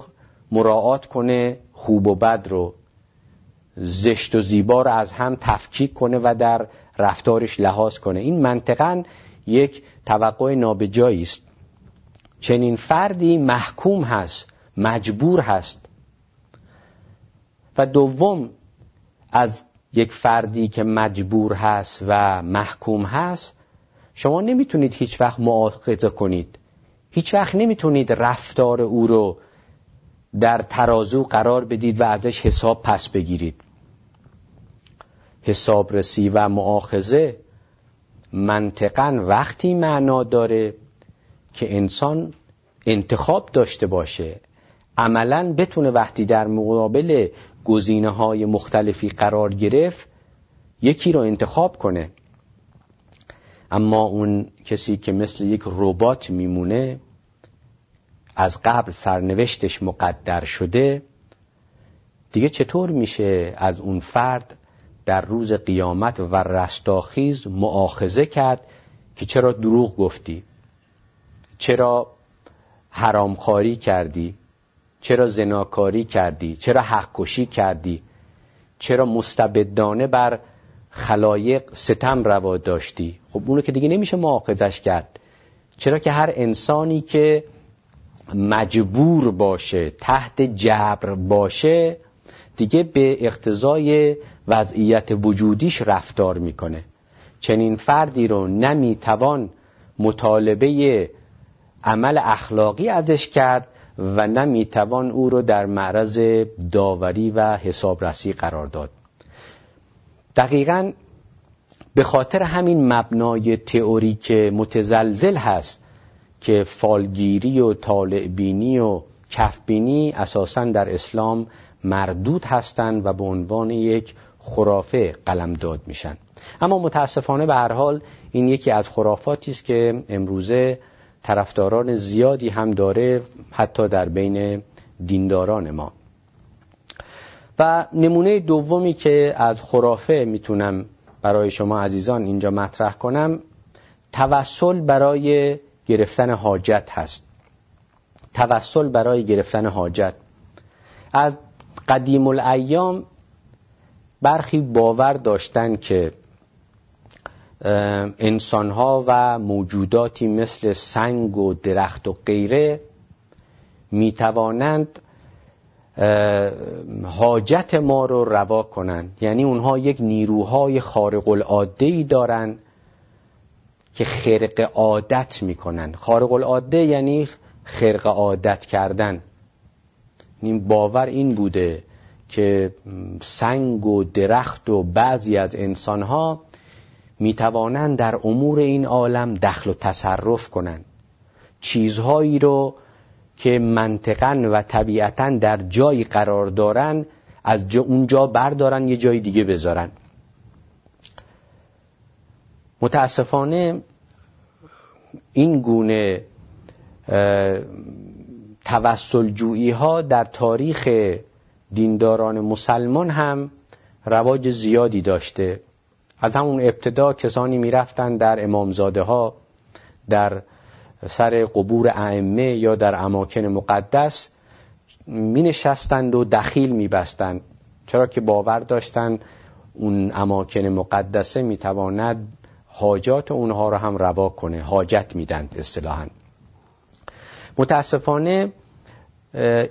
مراعات کنه خوب و بد رو. زشت و زیبا رو از هم تفکیک کنه و در رفتارش لحاظ کنه. این منطقا یک توقع نابجایی است. چنین فردی محکوم هست مجبور هست و دوم از یک فردی که مجبور هست و محکوم هست شما نمی‌تونید هیچ وقت معاخذه کنید. هیچ وقت نمی‌تونید رفتار او رو در ترازو قرار بدید و ازش حساب پس بگیرید. حسابرسی و معاخذه منطقا وقتی معنا داره که انسان انتخاب داشته باشه عملا بتونه وقتی در مقابل گزینه های مختلفی قرار گرفت یکی رو انتخاب کنه. اما اون کسی که مثل یک ربات میمونه از قبل سرنوشتش مقدر شده دیگه چطور میشه از اون فرد در روز قیامت و رستاخیز معاخزه کرد که چرا دروغ گفتی؟ چرا حرامخواری کردی؟ چرا زناکاری کردی؟ چرا حق کشی کردی؟ چرا مستبدانه بر خلایق ستم روا داشتی؟ خب اونو که دیگه نمیشه معاخذش کرد. چرا که هر انسانی که مجبور باشه تحت جبر باشه دیگه به اقتضای وضعیت وجودیش رفتار می‌کنه. چنین فردی رو نمی‌توان مطالبه عمل اخلاقی ازش کرد. و نمی‌توان او رو در معرض داوری و حسابرسی قرار داد. دقیقا به خاطر همین مبنای تئوری که متزلزل هست که فالگیری و طالعبینی و کفبینی اساسا در اسلام مردود هستند و به عنوان یک خرافه قلمداد میشن. اما متاسفانه به هر حال این یکی از خرافاتی است که امروزه طرفداران زیادی هم داره حتی در بین دینداران ما. و نمونه دومی که از خرافه می‌تونم برای شما عزیزان اینجا مطرح کنم توسل برای گرفتن حاجت هست. توسل برای گرفتن حاجت. از قدیم الایام برخی باور داشتن که انسانها و موجوداتی مثل سنگ و درخت و غیره می‌توانند حاجت ما رو روا کنند. یعنی اونها یک نیروهای خارق العاده ای دارن که خرق عادت می‌کنن خارق العاده یعنی خرق عادت کردن. این باور این بوده که سنگ و درخت و بعضی از انسانها می‌توانند در امور این عالم دخل و تصرف کنند. چیزهایی رو که منطقا و طبیعتا در جایی قرار دارن از جا اونجا بردارن یه جای دیگه بذارن. متاسفانه این گونه توسل جویی ها در تاریخ دینداران مسلمان هم رواج زیادی داشته. از همون ابتدا کسانی می‌رفتند در امامزاده ها در سر قبور ائمه یا در اماکن مقدس می نشستند و دخیل می بستند چرا که باور داشتند اون اماکن مقدسه می تواند حاجات اونها رو هم روا کنه حاجت میدند اصطلاحا. متاسفانه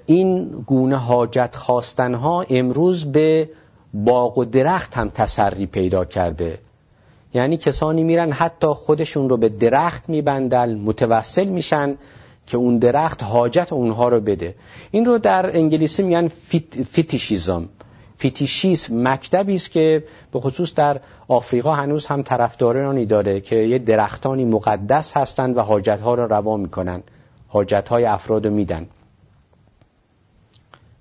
این گونه حاجت خواستنها امروز به باغ و درخت هم تسری پیدا کرده. یعنی کسانی میرن حتی خودشون رو به درخت میبندن متوسل میشن که اون درخت حاجت اونها رو بده. این رو در انگلیسی میگن fet، fetishism. fetishism مکتبی است که به خصوص در آفریقا هنوز هم طرفدارانی داره که یه درختانی مقدس هستند و حاجتها رو روا می‌کنن. حاجتهای افراد رو میدن.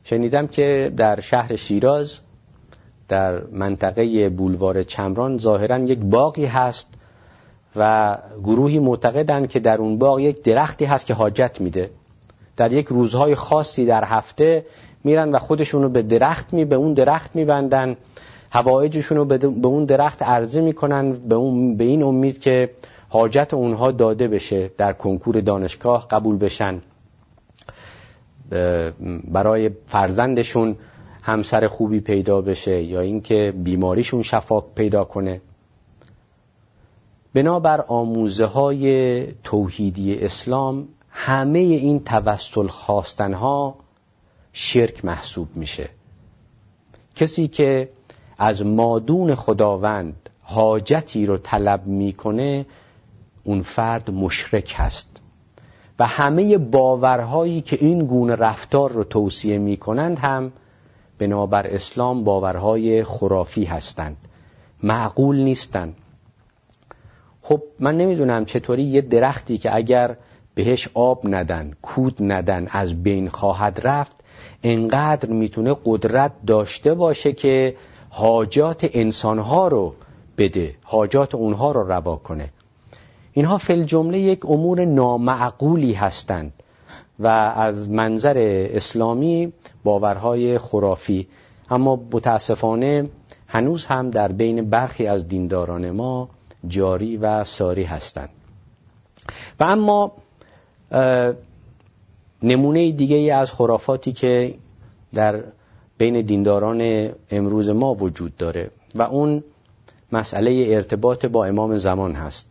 شنیدم که در شهر شیراز در منطقه بولوار چمران ظاهرا یک باغی هست و گروهی معتقدند که در اون باغ یک درختی هست که حاجت میده. در یک روزهای خاصی در هفته میرن و خودشون رو به درخت می به اون درخت میبندن. هوایجشون رو به اون درخت عرضه می‌کنن به, اون به این امید که حاجت اونها داده بشه در کنکور دانشگاه قبول بشن. برای فرزندشون همسر خوبی پیدا بشه یا اینکه بیماریشون شفا پیدا کنه. بنابر آموزه های توحیدی اسلام همه این توسل خواستنها شرک محسوب میشه. کسی که از مادون خداوند حاجتی رو طلب می‌کنه اون فرد مشرک هست. و همه باورهایی که این گونه رفتار رو توصیه می‌کنند هم بنابر اسلام باورهای خرافی هستند. معقول نیستند. خب من نمی‌دونم چطوری یه درختی که اگر بهش آب ندن کود ندن از بین خواهد رفت انقدر می‌تونه قدرت داشته باشه که حاجات انسانها رو بده حاجات اونها رو روا کنه. اینها فل جمله یک امور نامعقولی هستند و از منظر اسلامی باورهای خرافی. اما متاسفانه هنوز هم در بین برخی از دینداران ما جاری و ساری هستند. و اما نمونه دیگه از خرافاتی که در بین دینداران امروز ما وجود داره و اون مسئله ارتباط با امام زمان هست.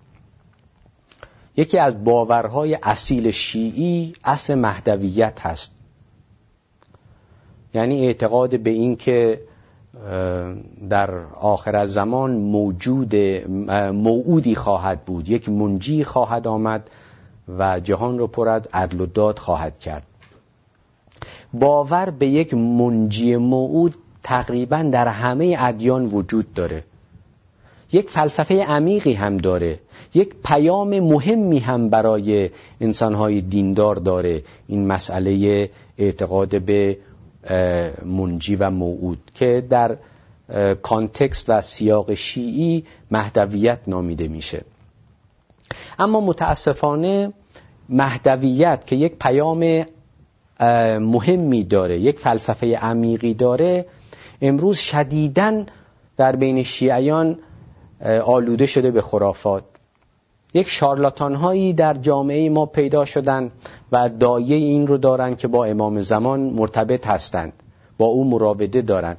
یکی از باورهای اصیل شیعی اصل مهدویت هست. یعنی اعتقاد به این که در آخر از زمان موجود موعودی خواهد بود یک منجی خواهد آمد و جهان رو پر از عدل و داد خواهد کرد. باور به یک منجی موعود تقریبا در همه ادیان وجود داره. یک فلسفه عمیقی هم داره. یک پیام مهمی هم برای انسانهای دیندار داره. این مسئله اعتقاد به منجی و موعود که در کانتکست و سیاق شیعی مهدویت نامیده میشه. اما متاسفانه مهدویت که یک پیام مهمی داره یک فلسفه عمیقی داره امروز شدیداً در بین شیعیان آلوده شده به خرافات. یک شارلاتان هایی در جامعه ما پیدا شدن و دایه این رو دارن که با امام زمان مرتبط هستند با او مراوده دارند.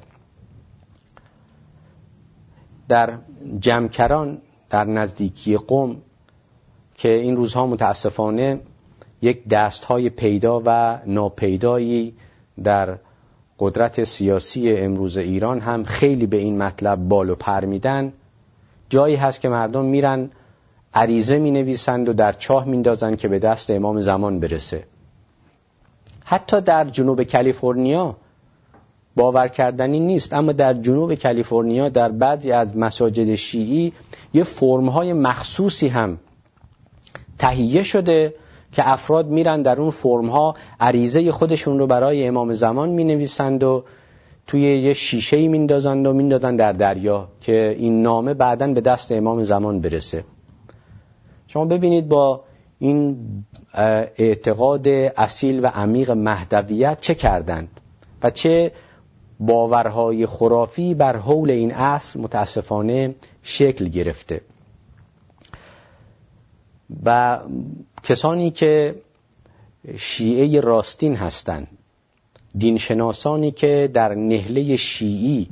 در جمکران در نزدیکی قم که این روزها متاسفانه یک دست های پیدا و ناپیدایی در قدرت سیاسی امروز ایران هم خیلی به این مطلب بال و پر میدن. جایی هست که مردم میرن عریضه می نویسند و در چاه میندازند که به دست امام زمان برسه. حتی در جنوب کالیفرنیا باور کردنی نیست اما در جنوب کالیفرنیا در بعضی از مساجد شیعی یه فرمهای مخصوصی هم تهیه شده که افراد میرن در اون فرمها عریضه خودشون رو برای امام زمان می نویسند و توی یه شیشه ای میندازند و میندازن در دریا که این نامه بعدا به دست امام زمان برسه. شما ببینید با این اعتقاد اصیل و عمیق مهدویت چه کردند و چه باورهای خرافی بر حول این اصل متاسفانه شکل گرفته. و کسانی که شیعه راستین هستند دینشناسانی که در نهله شیعی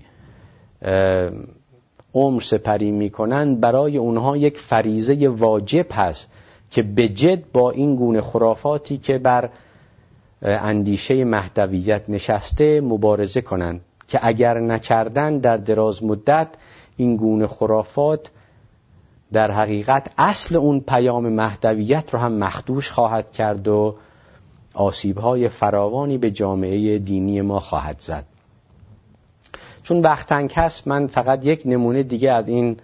عمر سپری می‌کنند برای اونها یک فریزه واجب هست که به جد با این گونه خرافاتی که بر اندیشه مهدویت نشسته مبارزه کنند که اگر نکردن در دراز مدت این گونه خرافات در حقیقت اصل اون پیام مهدویت رو هم مخدوش خواهد کرد و آسیبهای فراوانی به جامعه دینی ما خواهد زد. چون وقت هست من فقط یک نمونه دیگه از این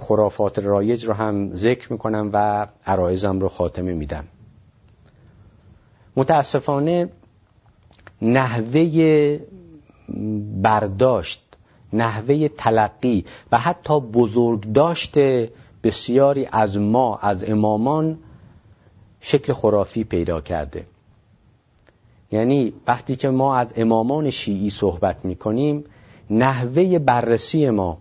خرافات رایج رو هم ذکر می‌کنم و عرایزم رو خاتمه میدم. متاسفانه نحوه برداشت نحوه تلقی و حتی بزرگ داشته بسیاری از ما از امامان شکل خرافی پیدا کرده. یعنی وقتی که ما از امامان شیعی صحبت می کنیم نحوه بررسی ما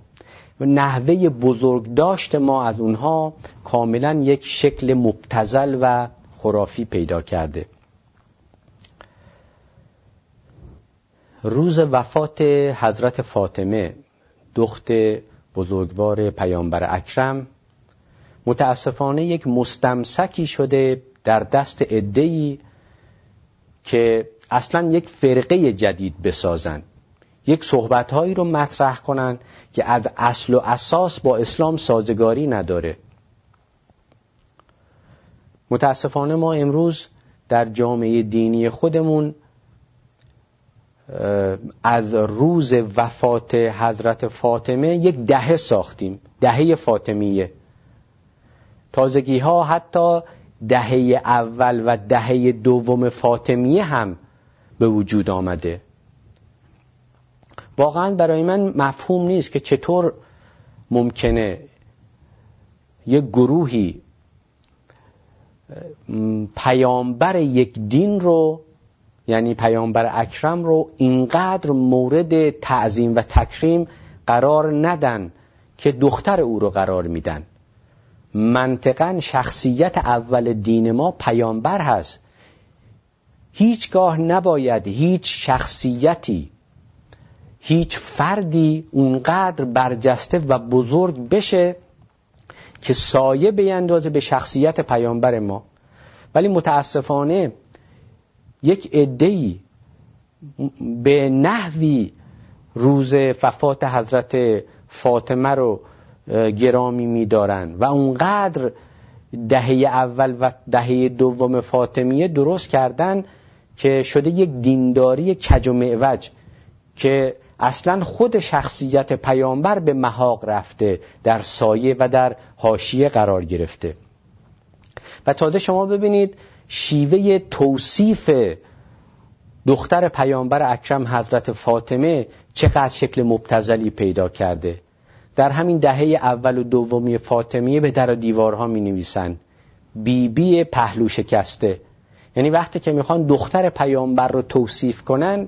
و نحوه بزرگداشت ما از اونها کاملا یک شکل مبتزل و خرافی پیدا کرده. روز وفات حضرت فاطمه دخت بزرگوار پیامبر اکرم متاسفانه یک مستمسکی شده در دست ادهی که اصلا یک فرقه جدید بسازند. یک صحبتهایی رو مطرح کنند که از اصل و اساس با اسلام سازگاری نداره. متاسفانه ما امروز در جامعه دینی خودمون از روز وفات حضرت فاطمه یک دهه ساختیم دهه فاطمیه. تازگی ها حتی دهه اول و دهه دوم فاطمیه هم به وجود آمده. واقعا برای من مفهوم نیست که چطور ممکنه یک گروهی پیامبر یک دین رو یعنی پیامبر اکرم رو اینقدر مورد تعظیم و تکریم قرار ندن که دختر او رو قرار میدن. منطقا شخصیت اول دین ما پیامبر هست. هیچگاه نباید هیچ شخصیتی هیچ فردی اونقدر برجسته و بزرگ بشه که سایه بیندازه به شخصیت پیامبر ما. ولی متاسفانه یک عده‌ای به نحوی روز وفات حضرت فاطمه رو گرامی میدارن و اونقدر دهه اول و دهه دوم فاطمیه درست کردن که شده یک دینداری کج و معوج که اصلا خود شخصیت پیامبر به محاق رفته در سایه و در حاشیه قرار گرفته. و تازه شما ببینید شیوه توصیف دختر پیامبر اکرم حضرت فاطمه چقدر شکل مبتزلی پیدا کرده. در همین دهه اول و دومی فاطمیه به در و دیوارها می نویسن بی بی پهلو شکسته. یعنی وقتی که می‌خوان دختر پیامبر رو توصیف کنن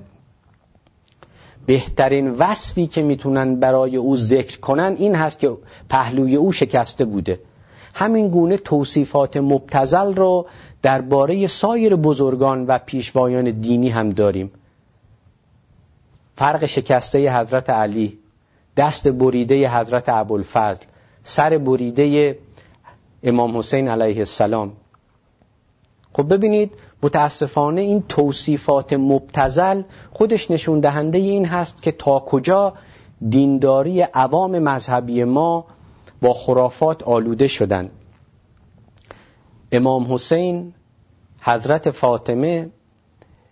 بهترین وصفی که می‌تونن برای او ذکر کنن این هست که پهلوی او شکسته بوده. همین گونه توصیفات مبتزل رو درباره سایر بزرگان و پیشوایان دینی هم داریم. فرق شکسته حضرت علی دست بریده حضرت ابوالفضل سر بریده امام حسین علیه السلام. خب ببینید متاسفانه این توصیفات مبتزل خودش نشون دهنده این هست که تا کجا دینداری عوام مذهبی ما با خرافات آلوده شدند امام حسین حضرت فاطمه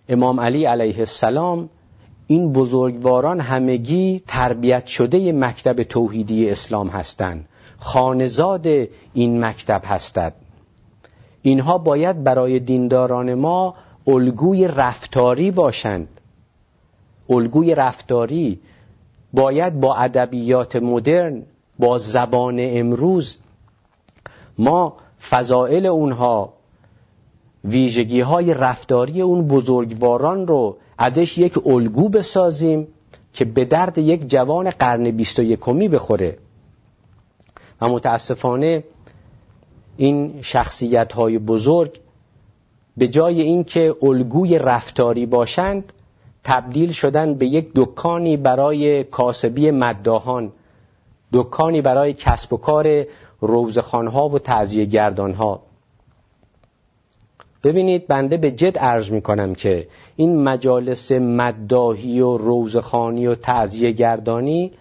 امام علی علیه السلام این بزرگواران همگی تربیت شده مکتب توحیدی اسلام هستند. خانزاد این مکتب هستند اینها باید برای دینداران ما الگوی رفتاری باشند. الگوی رفتاری باید با ادبیات مدرن با زبان امروز ما فضائل اونها ویژگی های رفتاری اون بزرگواران رو ازش یک الگو بسازیم که به درد یک جوان قرن بیست و یکمی بخوره. و متاسفانه این شخصیت های بزرگ به جای اینکه الگوی رفتاری باشند تبدیل شدن به یک دکانی برای کاسبی مداهان دکانی برای کسب و کار روزخانها و تعذیه گردانها. ببینید بنده به جد عرض می کنم که این مجالس مداهی و روزخانی و تعذیه گردانی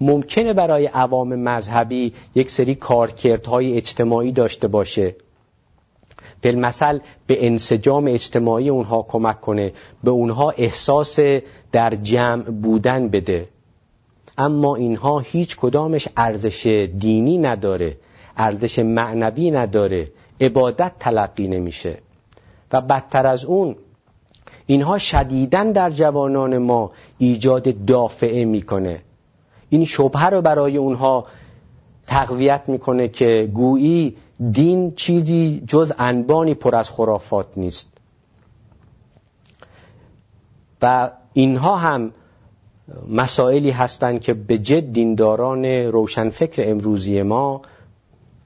ممکنه برای عوام مذهبی یک سری کارکردهای اجتماعی داشته باشه. بالمثل به انسجام اجتماعی اونها کمک کنه به اونها احساس در جمع بودن بده. اما اینها هیچ کدامش ارزش دینی نداره ارزش معنوی نداره عبادت تلقی نمیشه. و بدتر از اون اینها شدیدن در جوانان ما ایجاد دافعه می‌کنه. این شبهه رو برای اونها تقویت می‌کنه که گویی دین چیزی جز انبانی پر از خرافات نیست. و اینها هم مسائلی هستند که به جد دینداران روشنفکر امروزی ما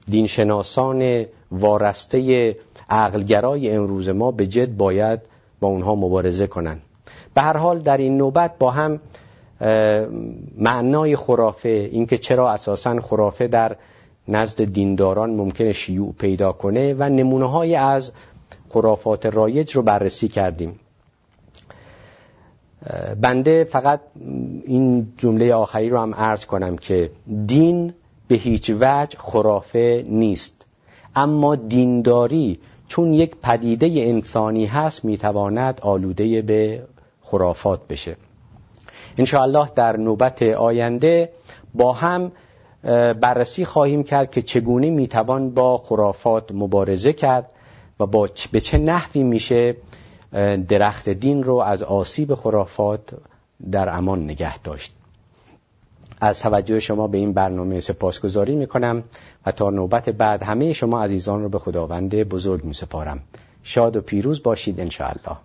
دینشناسان وارسته عقلگرای امروز ما به جد باید با اونها مبارزه کنند. به هر حال در این نوبت با هم معنای خرافه اینکه چرا اساسا خرافه در نزد دینداران ممکنه شیوع پیدا کنه و نمونه های از خرافات رایج رو بررسی کردیم. بنده فقط این جمله آخری رو هم عرض کنم که دین به هیچ وجه خرافه نیست. اما دینداری چون یک پدیده انسانی هست می‌تواند آلوده به خرافات بشه. انشاءالله در نوبت آینده با هم بررسی خواهیم کرد که چگونه می‌توان با خرافات مبارزه کرد و با به چه نحوی میشه درخت دین رو از آسیب خرافات در امان نگه داشت. از توجه شما به این برنامه سپاسگزاری می کنم و تا نوبت بعد همه شما عزیزان رو به خداوند بزرگ می سپارم شاد و پیروز باشید انشاءالله.